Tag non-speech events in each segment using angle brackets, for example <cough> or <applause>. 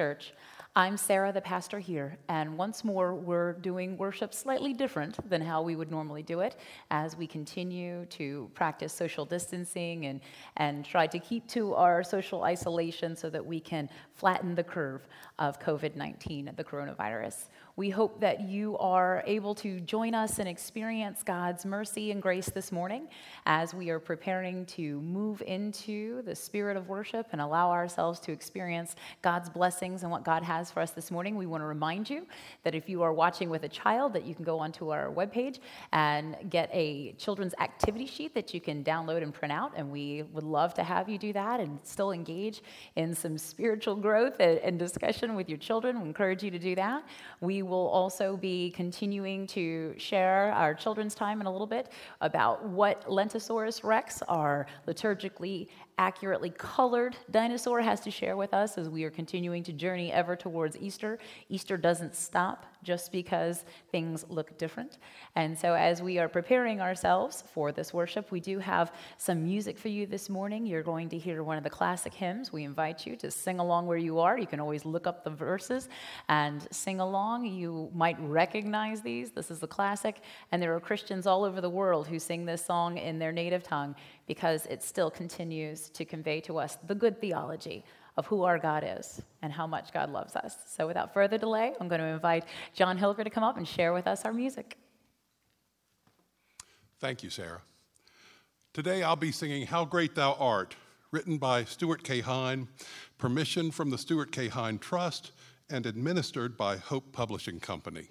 Church. I'm Sarah, the pastor here, and once more, we're doing worship slightly different than how we would normally do it as we continue to practice social distancing and, and try to keep to our social isolation so that we can flatten the curve of COVID 19, the coronavirus. We hope that you are able to join us and experience God's mercy and grace this morning as we are preparing to move into the spirit of worship and allow ourselves to experience God's blessings and what God has for us this morning. We want to remind you that if you are watching with a child, that you can go onto our webpage and get a children's activity sheet that you can download and print out. And we would love to have you do that and still engage in some spiritual growth and discussion with your children. We encourage you to do that. We will also be continuing to share our children's time in a little bit about what Lentosaurus rex, our liturgically accurately colored dinosaur, has to share with us as we are continuing to journey ever towards Easter. Easter doesn't stop just because things look different. And so, as we are preparing ourselves for this worship, we do have some music for you this morning. You're going to hear one of the classic hymns. We invite you to sing along where you are. You can always look up the verses and sing along. You might recognize these. This is the classic. And there are Christians all over the world who sing this song in their native tongue because it still continues to convey to us the good theology of who our God is and how much God loves us. So, without further delay, I'm going to invite John Hilger to come up and share with us our music. Thank you, Sarah. Today I'll be singing How Great Thou Art, written by Stuart K. Hine, permission from the Stuart K. Hine Trust, and administered by Hope Publishing Company.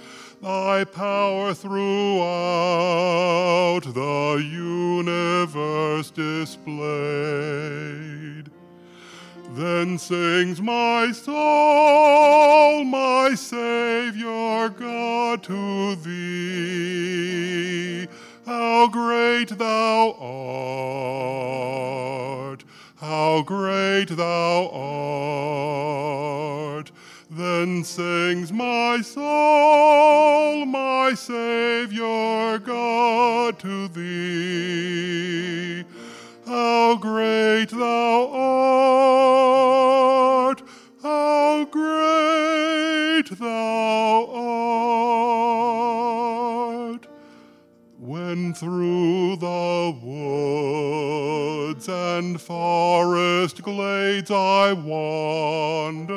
thy power throughout the universe displayed. Then sings my soul, my Savior God, to thee. How great thou art! How great thou art! Then sings my soul, my Savior God, to thee. How great thou art! How great thou art! When through the woods and forest glades I wander,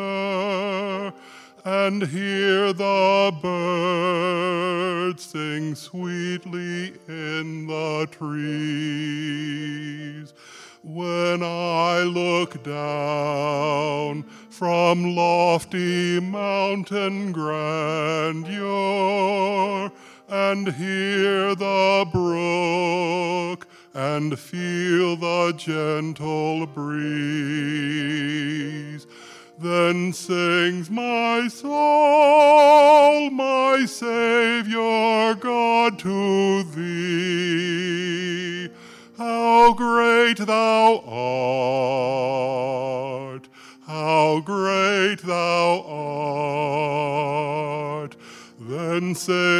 and hear the birds sing sweetly in the trees. When I look down from lofty mountain grandeur and hear the brook and feel the gentle breeze. Then sings my soul, my Savior God, to thee. How great thou art! How great thou art! Then sings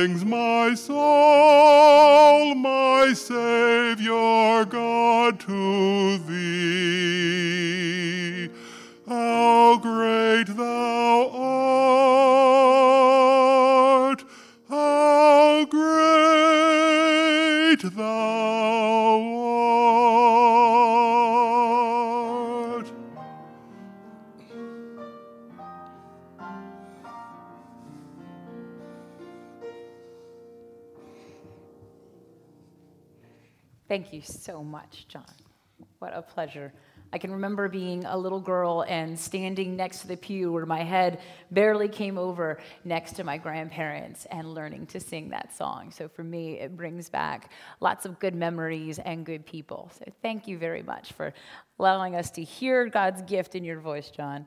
Thank you so much, John. What a pleasure. I can remember being a little girl and standing next to the pew where my head barely came over next to my grandparents and learning to sing that song. So for me, it brings back lots of good memories and good people. So thank you very much for allowing us to hear God's gift in your voice, John.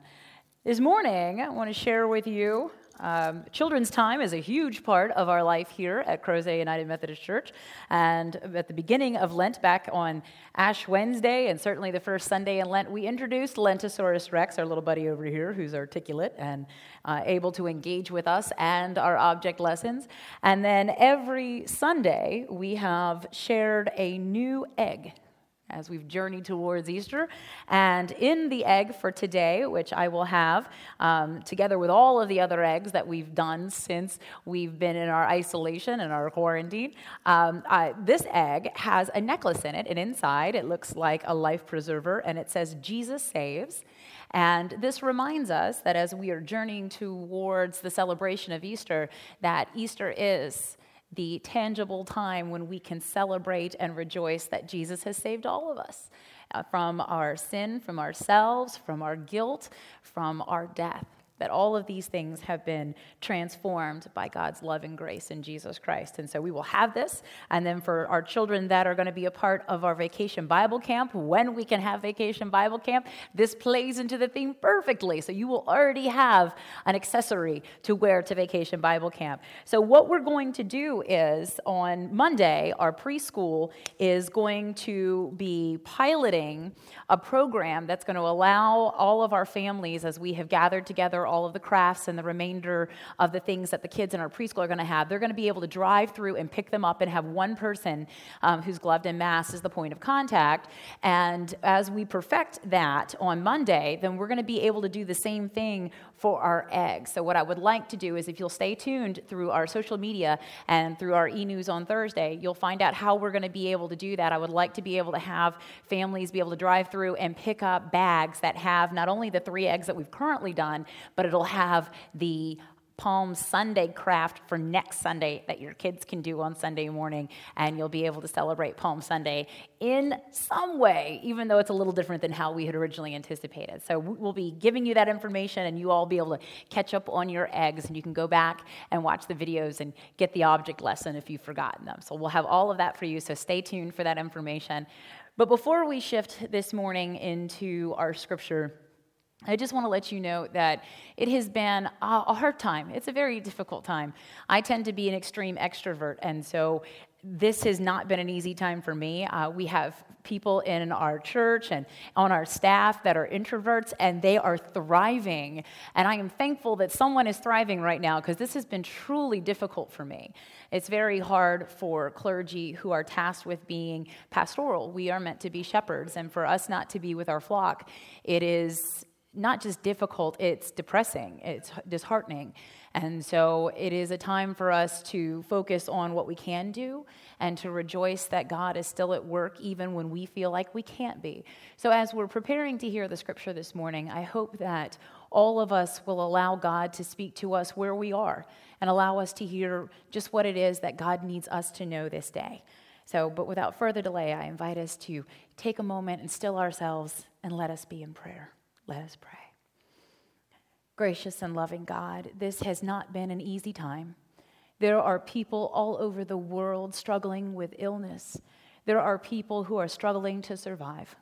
This morning, I want to share with you um, children's time is a huge part of our life here at Crozet United Methodist Church. And at the beginning of Lent, back on Ash Wednesday, and certainly the first Sunday in Lent, we introduced Lentosaurus Rex, our little buddy over here, who's articulate and uh, able to engage with us and our object lessons. And then every Sunday, we have shared a new egg as we've journeyed towards Easter. And in the egg for today, which I will have um, together with all of the other eggs that we've done since we've been in our isolation and our quarantine, um, I, this egg has a necklace in it, and inside it looks like a life preserver, and it says, Jesus saves. And this reminds us that as we are journeying towards the celebration of Easter, that Easter is the tangible time when we can celebrate and rejoice that Jesus has saved all of us uh, from our sin, from ourselves, from our guilt, from our death that all of these things have been transformed by God's love and grace in Jesus Christ. And so we will have this. And then for our children that are going to be a part of our vacation Bible camp, when we can have vacation Bible camp, this plays into the theme perfectly. So you will already have an accessory to wear to vacation Bible camp. So what we're going to do is on Monday, our preschool is going to be piloting a program that's going to allow all of our families, as we have gathered together all of the crafts and the remainder of the things that the kids in our preschool are going to have, they're going to be able to drive through and pick them up and have one person um, who's gloved and masked as the point of contact. And as we perfect that on Monday, then we're going to be able to do the same thing for our eggs. So, what I would like to do is if you'll stay tuned through our social media and through our e news on Thursday, you'll find out how we're going to be able to do that. I would like to be able to have families be able to drive through and pick up bags that have not only the three eggs that we've currently done, but it'll have the Palm Sunday craft for next Sunday that your kids can do on Sunday morning, and you'll be able to celebrate Palm Sunday in some way, even though it's a little different than how we had originally anticipated. So we'll be giving you that information, and you all be able to catch up on your eggs, and you can go back and watch the videos and get the object lesson if you've forgotten them. So we'll have all of that for you, so stay tuned for that information. But before we shift this morning into our scripture, I just want to let you know that it has been a hard time. It's a very difficult time. I tend to be an extreme extrovert, and so this has not been an easy time for me. Uh, we have people in our church and on our staff that are introverts, and they are thriving. And I am thankful that someone is thriving right now because this has been truly difficult for me. It's very hard for clergy who are tasked with being pastoral. We are meant to be shepherds, and for us not to be with our flock, it is not just difficult, it's depressing, it's disheartening. And so it is a time for us to focus on what we can do and to rejoice that God is still at work even when we feel like we can't be. So, as we're preparing to hear the scripture this morning, I hope that all of us will allow God to speak to us where we are and allow us to hear just what it is that God needs us to know this day. So, but without further delay, I invite us to take a moment and still ourselves and let us be in prayer. Let us pray. Gracious and loving God, this has not been an easy time. There are people all over the world struggling with illness. There are people who are struggling to survive.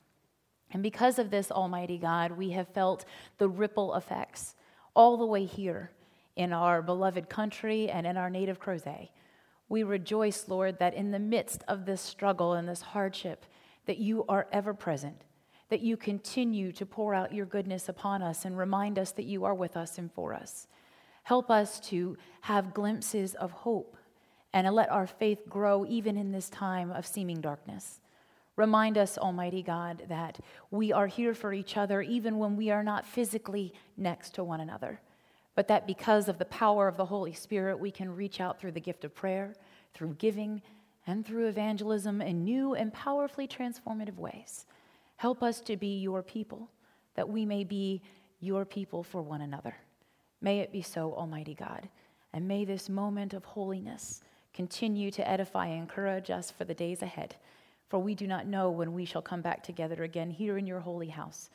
And because of this, Almighty God, we have felt the ripple effects all the way here in our beloved country and in our native Crozet. We rejoice, Lord, that in the midst of this struggle and this hardship, that you are ever present that you continue to pour out your goodness upon us and remind us that you are with us and for us. Help us to have glimpses of hope and let our faith grow even in this time of seeming darkness. Remind us, Almighty God, that we are here for each other even when we are not physically next to one another, but that because of the power of the Holy Spirit, we can reach out through the gift of prayer, through giving, and through evangelism in new and powerfully transformative ways. Help us to be your people, that we may be your people for one another. May it be so, Almighty God. And may this moment of holiness continue to edify and encourage us for the days ahead. For we do not know when we shall come back together again here in your holy house,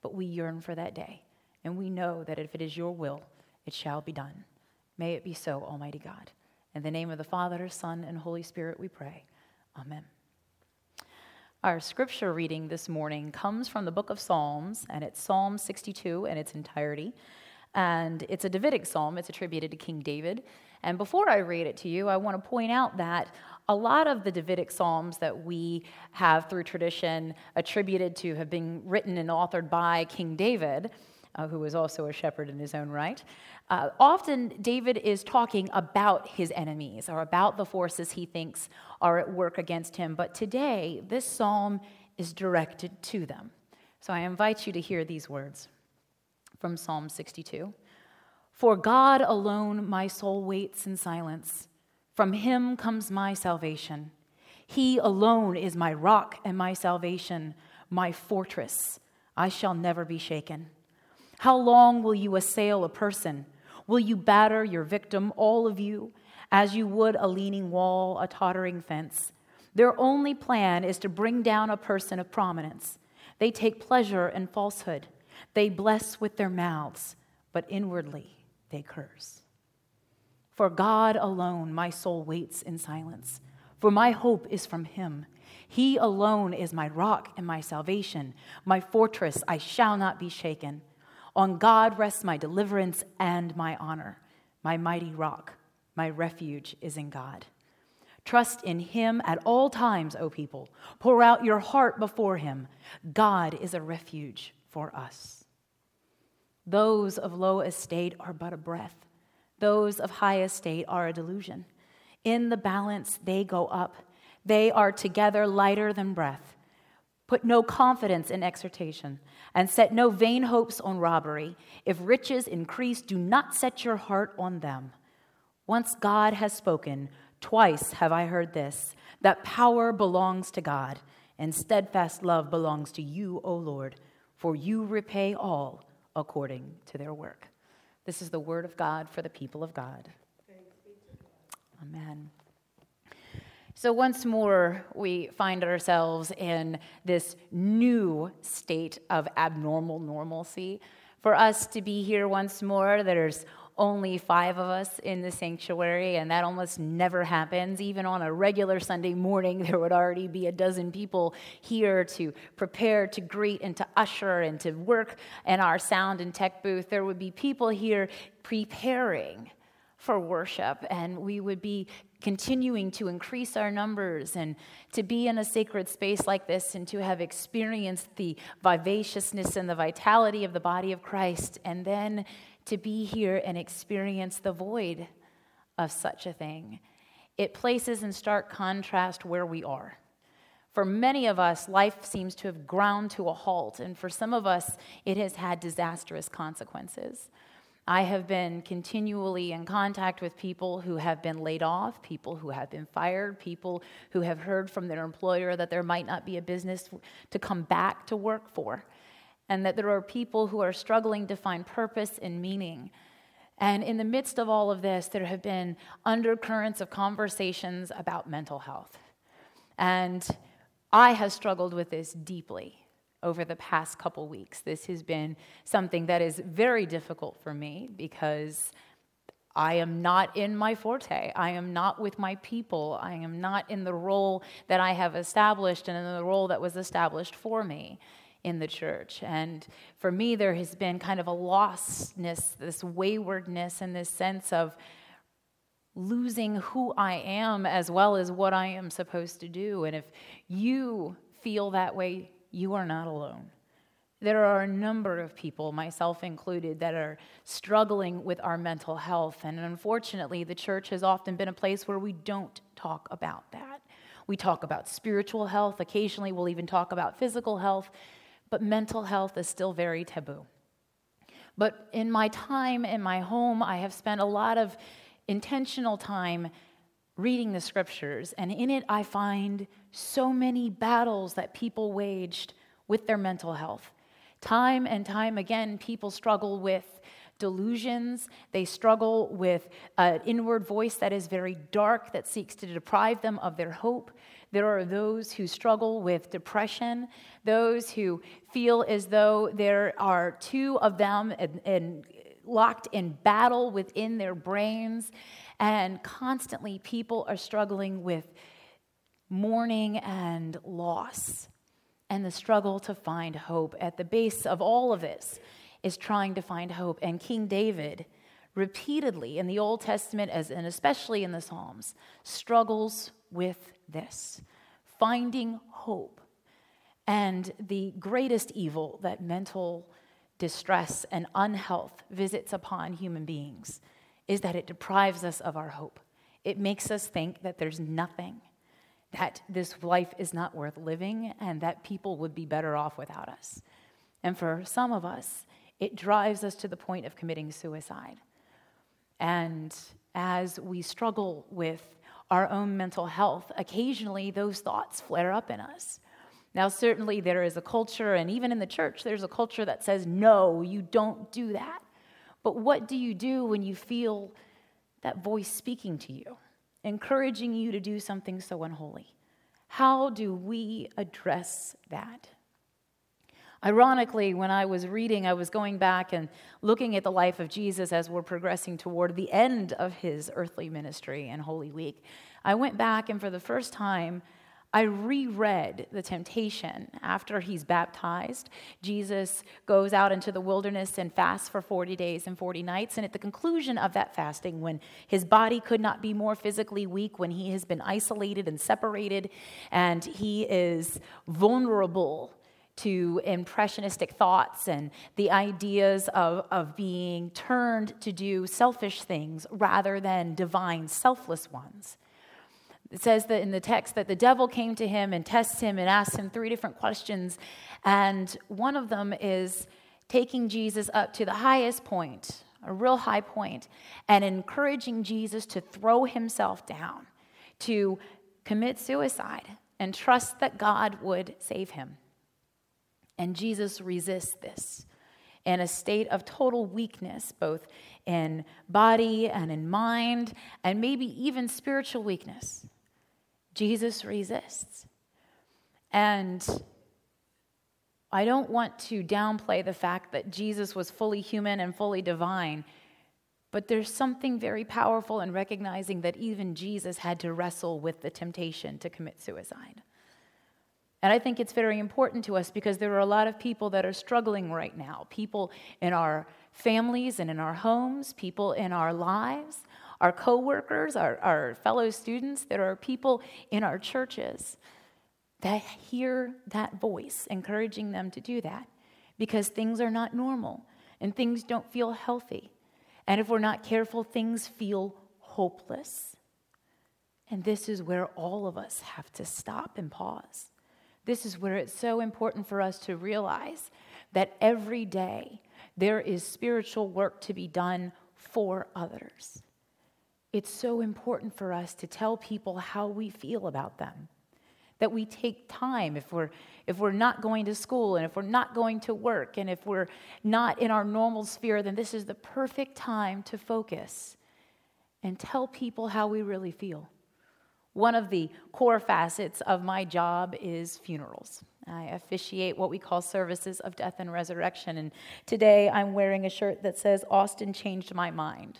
but we yearn for that day. And we know that if it is your will, it shall be done. May it be so, Almighty God. In the name of the Father, Son, and Holy Spirit, we pray. Amen. Our scripture reading this morning comes from the book of Psalms, and it's Psalm 62 in its entirety. And it's a Davidic psalm, it's attributed to King David. And before I read it to you, I want to point out that a lot of the Davidic psalms that we have through tradition attributed to have been written and authored by King David, uh, who was also a shepherd in his own right. Uh, often, David is talking about his enemies or about the forces he thinks are at work against him. But today, this psalm is directed to them. So I invite you to hear these words from Psalm 62. For God alone my soul waits in silence. From him comes my salvation. He alone is my rock and my salvation, my fortress. I shall never be shaken. How long will you assail a person? Will you batter your victim, all of you, as you would a leaning wall, a tottering fence? Their only plan is to bring down a person of prominence. They take pleasure in falsehood. They bless with their mouths, but inwardly they curse. For God alone my soul waits in silence, for my hope is from Him. He alone is my rock and my salvation, my fortress, I shall not be shaken. On God rests my deliverance and my honor, my mighty rock, my refuge is in God. Trust in Him at all times, O people. Pour out your heart before Him. God is a refuge for us. Those of low estate are but a breath, those of high estate are a delusion. In the balance, they go up. They are together lighter than breath. Put no confidence in exhortation, and set no vain hopes on robbery. If riches increase, do not set your heart on them. Once God has spoken, twice have I heard this that power belongs to God, and steadfast love belongs to you, O Lord, for you repay all according to their work. This is the word of God for the people of God. Amen. So, once more, we find ourselves in this new state of abnormal normalcy. For us to be here once more, there's only five of us in the sanctuary, and that almost never happens. Even on a regular Sunday morning, there would already be a dozen people here to prepare, to greet, and to usher, and to work in our sound and tech booth. There would be people here preparing for worship, and we would be continuing to increase our numbers and to be in a sacred space like this and to have experienced the vivaciousness and the vitality of the body of Christ, and then to be here and experience the void of such a thing. It places in stark contrast where we are. For many of us, life seems to have ground to a halt, and for some of us, it has had disastrous consequences. I have been continually in contact with people who have been laid off, people who have been fired, people who have heard from their employer that there might not be a business to come back to work for, and that there are people who are struggling to find purpose and meaning. And in the midst of all of this, there have been undercurrents of conversations about mental health. And I have struggled with this deeply over the past couple weeks. This has been something that is very difficult for me because I am not in my forte. I am not with my people. I am not in the role that I have established and in the role that was established for me in the church. And for me, there has been kind of a lostness, this waywardness, and this sense of losing who I am as well as what I am supposed to do. And if you feel that way you are not alone. There are a number of people, myself included, that are struggling with our mental health. And unfortunately, the church has often been a place where we don't talk about that. We talk about spiritual health, occasionally, we'll even talk about physical health, but mental health is still very taboo. But in my time in my home, I have spent a lot of intentional time reading the scriptures, and in it I find so many battles that people waged with their mental health. Time and time again, people struggle with delusions. They struggle with an inward voice that is very dark, that seeks to deprive them of their hope. There are those who struggle with depression, those who feel as though there are two of them and, and locked in battle within their brains. And constantly, people are struggling with mourning and loss and the struggle to find hope. At the base of all of this is trying to find hope. And King David, repeatedly in the Old Testament as, and especially in the Psalms, struggles with this finding hope. And the greatest evil that mental distress and unhealth visits upon human beings is that it deprives us of our hope. It makes us think that there's nothing that this life is not worth living and that people would be better off without us. And for some of us, it drives us to the point of committing suicide. And as we struggle with our own mental health, occasionally those thoughts flare up in us. Now, certainly there is a culture, and even in the church, there's a culture that says, no, you don't do that. But what do you do when you feel that voice speaking to you? Encouraging you to do something so unholy. How do we address that? Ironically, when I was reading, I was going back and looking at the life of Jesus as we're progressing toward the end of his earthly ministry and Holy Week. I went back and for the first time, I reread the temptation after he's baptized. Jesus goes out into the wilderness and fasts for 40 days and 40 nights. And at the conclusion of that fasting, when his body could not be more physically weak, when he has been isolated and separated, and he is vulnerable to impressionistic thoughts and the ideas of, of being turned to do selfish things rather than divine, selfless ones. It says that in the text that the devil came to him and tests him and asks him three different questions. And one of them is taking Jesus up to the highest point, a real high point, and encouraging Jesus to throw himself down, to commit suicide, and trust that God would save him. And Jesus resists this in a state of total weakness, both in body and in mind, and maybe even spiritual weakness. Jesus resists. And I don't want to downplay the fact that Jesus was fully human and fully divine, but there's something very powerful in recognizing that even Jesus had to wrestle with the temptation to commit suicide. And I think it's very important to us because there are a lot of people that are struggling right now people in our families and in our homes, people in our lives our coworkers, our, our fellow students. There are people in our churches that hear that voice, encouraging them to do that because things are not normal and things don't feel healthy. And if we're not careful, things feel hopeless. And this is where all of us have to stop and pause. This is where it's so important for us to realize that every day there is spiritual work to be done for others it's so important for us to tell people how we feel about them. That we take time if we're, if we're not going to school and if we're not going to work and if we're not in our normal sphere, then this is the perfect time to focus and tell people how we really feel. One of the core facets of my job is funerals. I officiate what we call services of death and resurrection. And today I'm wearing a shirt that says, Austin changed my mind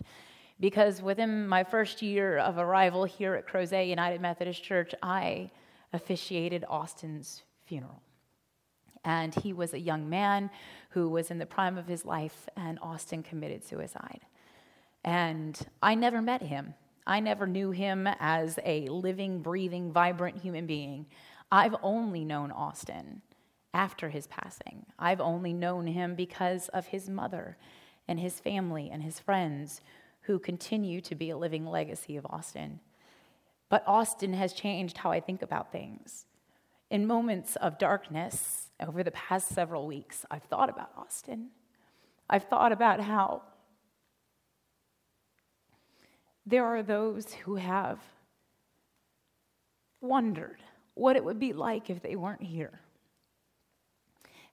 because within my first year of arrival here at Crozet United Methodist Church, I officiated Austin's funeral. And he was a young man who was in the prime of his life, and Austin committed suicide. And I never met him. I never knew him as a living, breathing, vibrant human being. I've only known Austin after his passing. I've only known him because of his mother and his family and his friends who continue to be a living legacy of Austin. But Austin has changed how I think about things. In moments of darkness over the past several weeks, I've thought about Austin. I've thought about how there are those who have wondered what it would be like if they weren't here.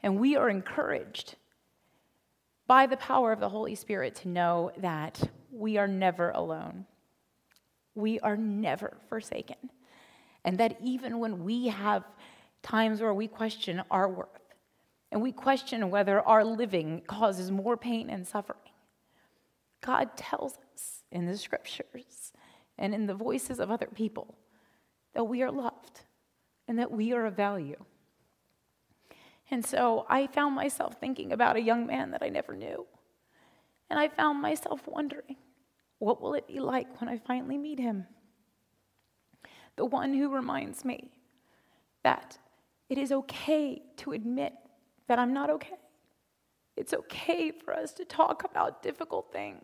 And we are encouraged by the power of the Holy Spirit to know that we are never alone. We are never forsaken. And that even when we have times where we question our worth and we question whether our living causes more pain and suffering, God tells us in the scriptures and in the voices of other people that we are loved and that we are of value. And so I found myself thinking about a young man that I never knew. And I found myself wondering, what will it be like when I finally meet him? The one who reminds me that it is okay to admit that I'm not okay. It's okay for us to talk about difficult things.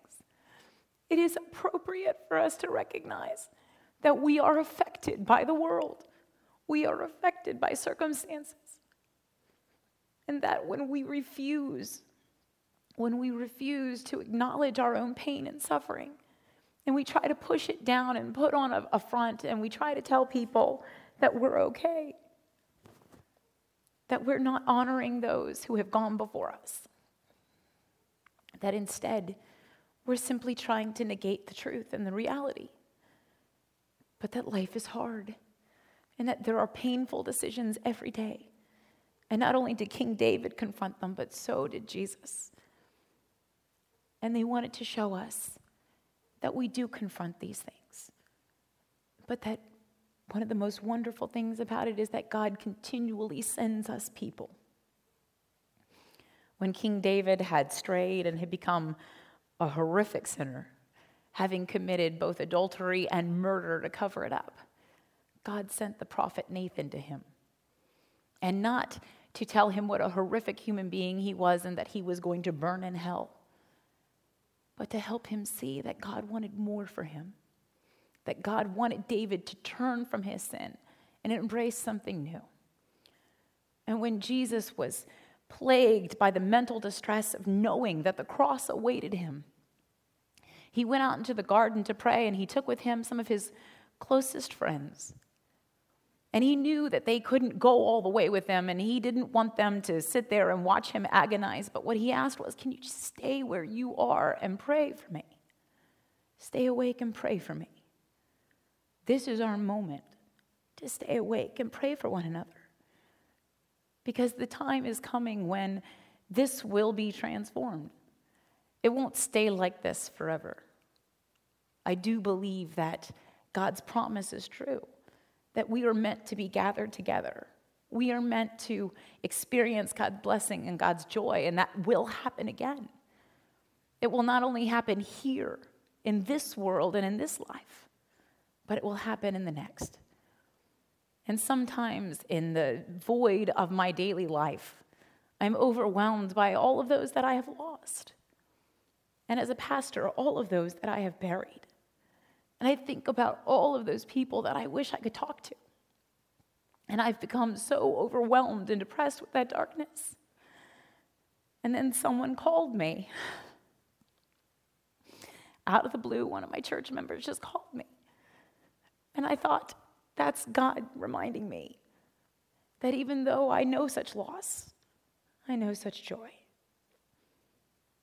It is appropriate for us to recognize that we are affected by the world, we are affected by circumstances. And that when we refuse, when we refuse to acknowledge our own pain and suffering, and we try to push it down and put on a, a front, and we try to tell people that we're okay, that we're not honoring those who have gone before us, that instead we're simply trying to negate the truth and the reality, but that life is hard and that there are painful decisions every day. And not only did King David confront them, but so did Jesus. And they wanted to show us that we do confront these things, but that one of the most wonderful things about it is that God continually sends us people. When King David had strayed and had become a horrific sinner, having committed both adultery and murder to cover it up, God sent the prophet Nathan to him. And not to tell him what a horrific human being he was and that he was going to burn in hell, but to help him see that God wanted more for him, that God wanted David to turn from his sin and embrace something new. And when Jesus was plagued by the mental distress of knowing that the cross awaited him, he went out into the garden to pray and he took with him some of his closest friends and he knew that they couldn't go all the way with him, and he didn't want them to sit there and watch him agonize. But what he asked was, Can you just stay where you are and pray for me? Stay awake and pray for me. This is our moment to stay awake and pray for one another. Because the time is coming when this will be transformed. It won't stay like this forever. I do believe that God's promise is true that we are meant to be gathered together. We are meant to experience God's blessing and God's joy, and that will happen again. It will not only happen here in this world and in this life, but it will happen in the next. And sometimes in the void of my daily life, I'm overwhelmed by all of those that I have lost. And as a pastor, all of those that I have buried. And I think about all of those people that I wish I could talk to. And I've become so overwhelmed and depressed with that darkness. And then someone called me. Out of the blue, one of my church members just called me. And I thought, that's God reminding me that even though I know such loss, I know such joy.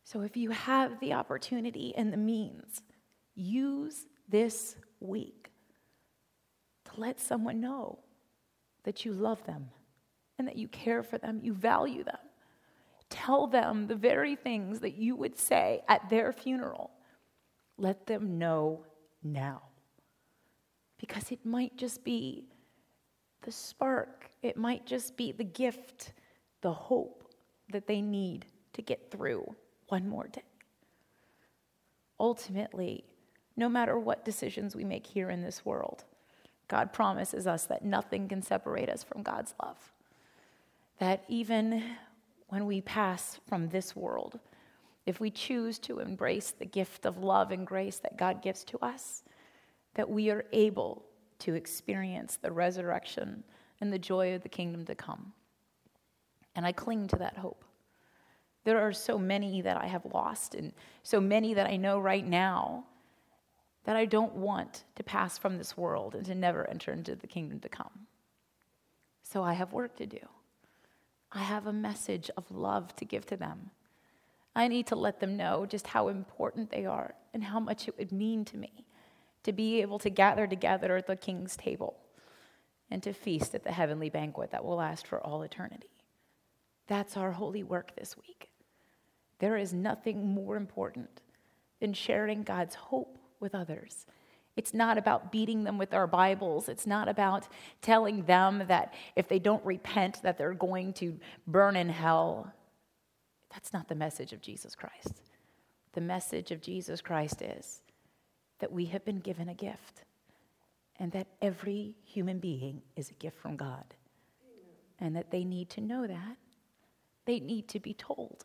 So if you have the opportunity and the means, use this week to let someone know that you love them and that you care for them, you value them. Tell them the very things that you would say at their funeral. Let them know now. Because it might just be the spark, it might just be the gift, the hope that they need to get through one more day. Ultimately, no matter what decisions we make here in this world. God promises us that nothing can separate us from God's love. That even when we pass from this world, if we choose to embrace the gift of love and grace that God gives to us, that we are able to experience the resurrection and the joy of the kingdom to come. And I cling to that hope. There are so many that I have lost, and so many that I know right now that I don't want to pass from this world and to never enter into the kingdom to come. So I have work to do. I have a message of love to give to them. I need to let them know just how important they are and how much it would mean to me to be able to gather together at the king's table and to feast at the heavenly banquet that will last for all eternity. That's our holy work this week. There is nothing more important than sharing God's hope with others. It's not about beating them with our Bibles. It's not about telling them that if they don't repent that they're going to burn in hell. That's not the message of Jesus Christ. The message of Jesus Christ is that we have been given a gift and that every human being is a gift from God. And that they need to know that. They need to be told.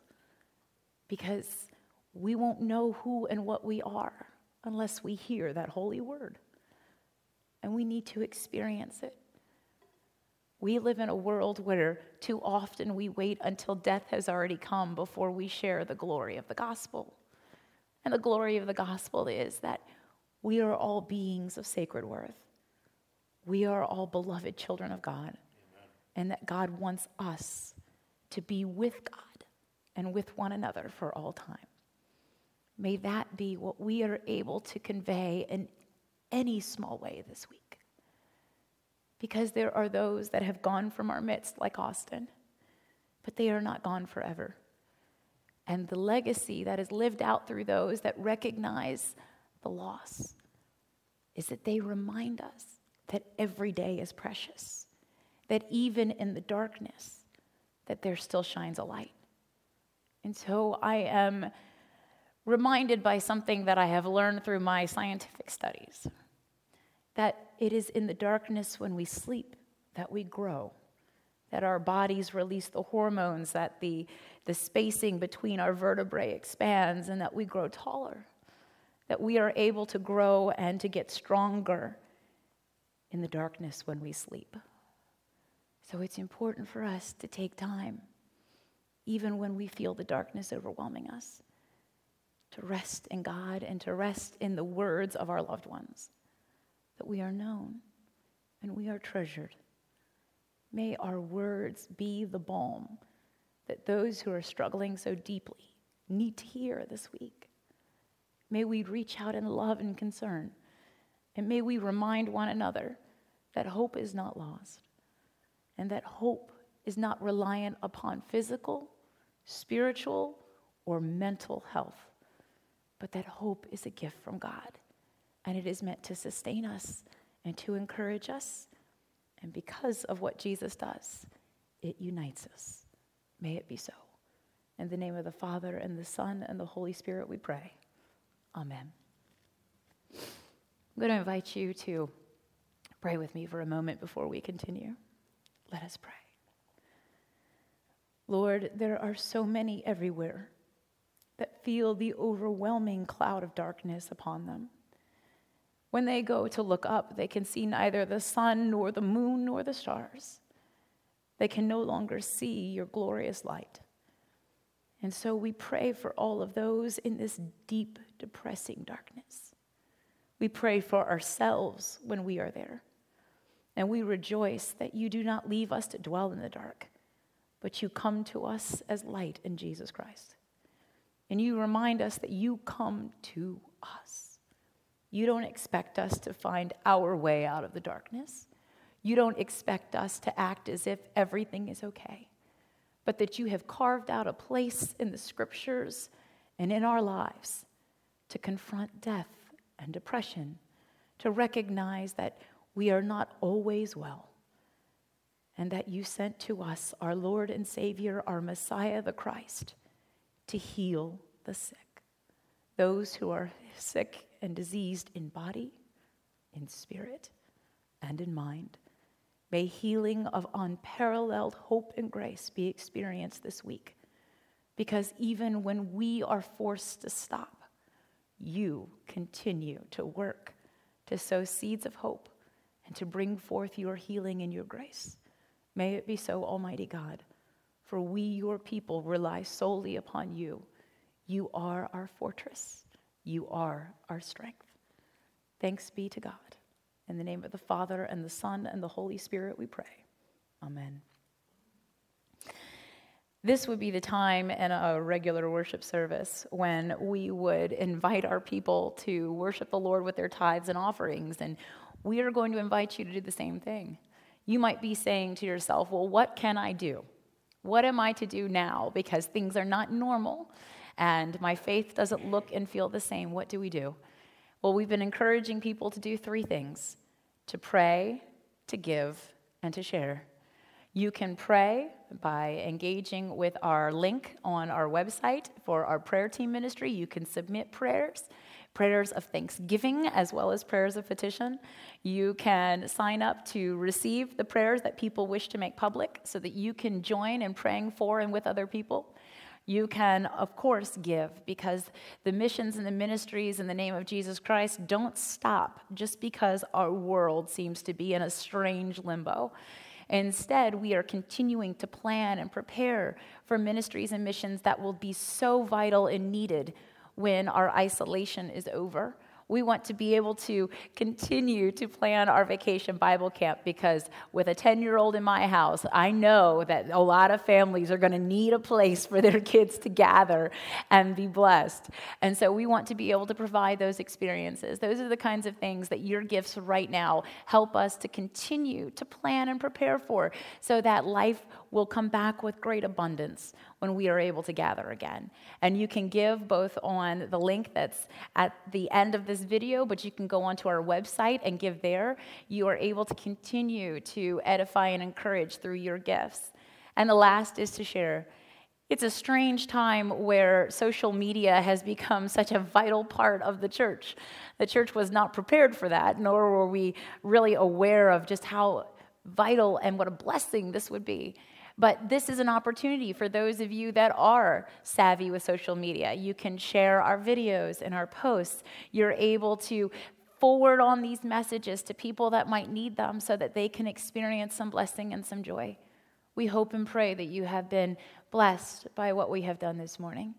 Because we won't know who and what we are unless we hear that holy word. And we need to experience it. We live in a world where too often we wait until death has already come before we share the glory of the gospel. And the glory of the gospel is that we are all beings of sacred worth. We are all beloved children of God, Amen. and that God wants us to be with God and with one another for all time. May that be what we are able to convey in any small way this week. Because there are those that have gone from our midst, like Austin, but they are not gone forever. And the legacy that is lived out through those that recognize the loss is that they remind us that every day is precious, that even in the darkness, that there still shines a light. And so I am reminded by something that I have learned through my scientific studies that it is in the darkness when we sleep that we grow, that our bodies release the hormones, that the, the spacing between our vertebrae expands, and that we grow taller, that we are able to grow and to get stronger in the darkness when we sleep. So it's important for us to take time, even when we feel the darkness overwhelming us, to rest in God and to rest in the words of our loved ones, that we are known and we are treasured. May our words be the balm that those who are struggling so deeply need to hear this week. May we reach out in love and concern and may we remind one another that hope is not lost and that hope is not reliant upon physical, spiritual, or mental health, but that hope is a gift from God and it is meant to sustain us and to encourage us. And because of what Jesus does, it unites us. May it be so. In the name of the Father, and the Son, and the Holy Spirit, we pray. Amen. I'm going to invite you to pray with me for a moment before we continue. Let us pray. Lord, there are so many everywhere that feel the overwhelming cloud of darkness upon them. When they go to look up, they can see neither the sun, nor the moon, nor the stars. They can no longer see your glorious light. And so we pray for all of those in this deep, depressing darkness. We pray for ourselves when we are there. And we rejoice that you do not leave us to dwell in the dark, but you come to us as light in Jesus Christ. And you remind us that you come to us. You don't expect us to find our way out of the darkness. You don't expect us to act as if everything is okay, but that you have carved out a place in the scriptures and in our lives to confront death and depression, to recognize that we are not always well, and that you sent to us our Lord and Savior, our Messiah, the Christ, to heal the sick, those who are sick and diseased in body, in spirit, and in mind. May healing of unparalleled hope and grace be experienced this week. Because even when we are forced to stop, you continue to work to sow seeds of hope and to bring forth your healing and your grace. May it be so, Almighty God, for we, your people, rely solely upon you. You are our fortress, you are our strength. Thanks be to God. In the name of the Father, and the Son, and the Holy Spirit, we pray. Amen. This would be the time in a regular worship service when we would invite our people to worship the Lord with their tithes and offerings, and we are going to invite you to do the same thing. You might be saying to yourself, Well, what can I do? What am I to do now? Because things are not normal and my faith doesn't look and feel the same. What do we do? Well, we've been encouraging people to do three things to pray, to give, and to share. You can pray by engaging with our link on our website for our prayer team ministry. You can submit prayers, prayers of thanksgiving as well as prayers of petition. You can sign up to receive the prayers that people wish to make public so that you can join in praying for and with other people. You can, of course, give because the missions and the ministries in the name of Jesus Christ don't stop just because our world seems to be in a strange limbo. Instead, we are continuing to plan and prepare for ministries and missions that will be so vital and needed when our isolation is over. We want to be able to continue to plan our vacation Bible camp because with a 10 year old in my house, I know that a lot of families are going to need a place for their kids to gather and be blessed. And so we want to be able to provide those experiences. Those are the kinds of things that your gifts right now help us to continue to plan and prepare for so that life will come back with great abundance when we are able to gather again. And you can give both on the link that's at the end of this video, but you can go onto our website and give there. You are able to continue to edify and encourage through your gifts. And the last is to share. It's a strange time where social media has become such a vital part of the church. The church was not prepared for that, nor were we really aware of just how vital and what a blessing this would be. But this is an opportunity for those of you that are savvy with social media. You can share our videos and our posts. You're able to forward on these messages to people that might need them so that they can experience some blessing and some joy. We hope and pray that you have been blessed by what we have done this morning.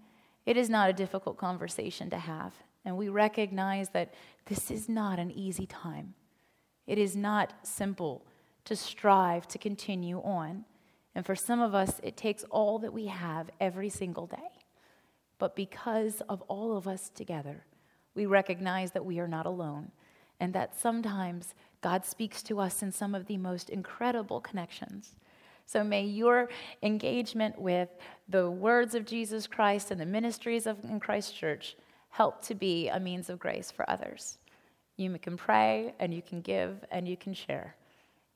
It is not a difficult conversation to have, and we recognize that this is not an easy time. It is not simple to strive to continue on. And for some of us, it takes all that we have every single day. But because of all of us together, we recognize that we are not alone and that sometimes God speaks to us in some of the most incredible connections. So may your engagement with the words of Jesus Christ and the ministries of in Christ Church help to be a means of grace for others. You can pray and you can give and you can share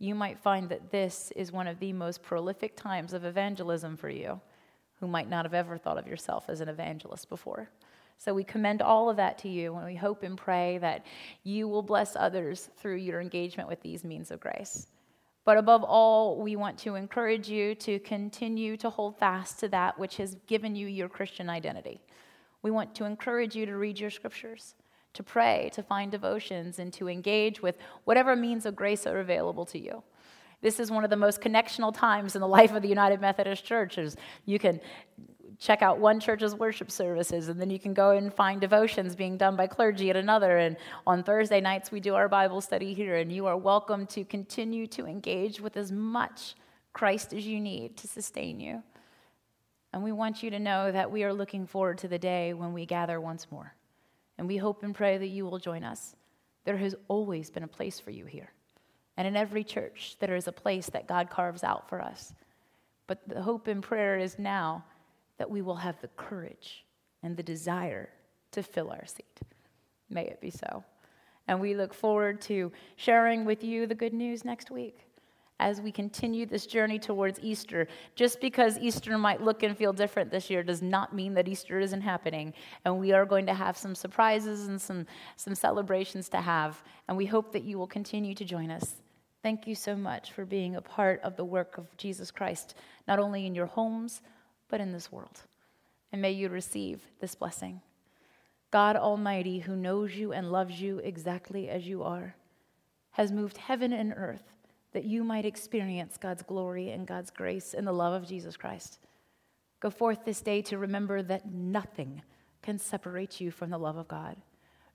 you might find that this is one of the most prolific times of evangelism for you, who might not have ever thought of yourself as an evangelist before. So we commend all of that to you, and we hope and pray that you will bless others through your engagement with these means of grace. But above all, we want to encourage you to continue to hold fast to that which has given you your Christian identity. We want to encourage you to read your scriptures to pray, to find devotions, and to engage with whatever means of grace are available to you. This is one of the most connectional times in the <laughs> life of the United Methodist Church. Is you can check out one church's worship services, and then you can go and find devotions being done by clergy at another. And on Thursday nights, we do our Bible study here, and you are welcome to continue to engage with as much Christ as you need to sustain you. And we want you to know that we are looking forward to the day when we gather once more and we hope and pray that you will join us. There has always been a place for you here. And in every church, there is a place that God carves out for us. But the hope and prayer is now that we will have the courage and the desire to fill our seat. May it be so. And we look forward to sharing with you the good news next week as we continue this journey towards Easter. Just because Easter might look and feel different this year does not mean that Easter isn't happening. And we are going to have some surprises and some, some celebrations to have. And we hope that you will continue to join us. Thank you so much for being a part of the work of Jesus Christ, not only in your homes, but in this world. And may you receive this blessing. God Almighty, who knows you and loves you exactly as you are, has moved heaven and earth that you might experience God's glory and God's grace and the love of Jesus Christ. Go forth this day to remember that nothing can separate you from the love of God.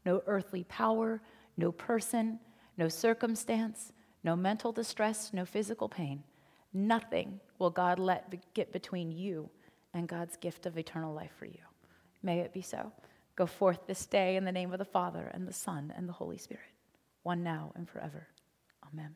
No earthly power, No person, no circumstance, no mental distress, no physical pain. Nothing will God let get between you and God's gift of eternal life for you. May it be so. Go forth this day in the name of the Father, and the Son, and the Holy Spirit, one now and forever. Amen.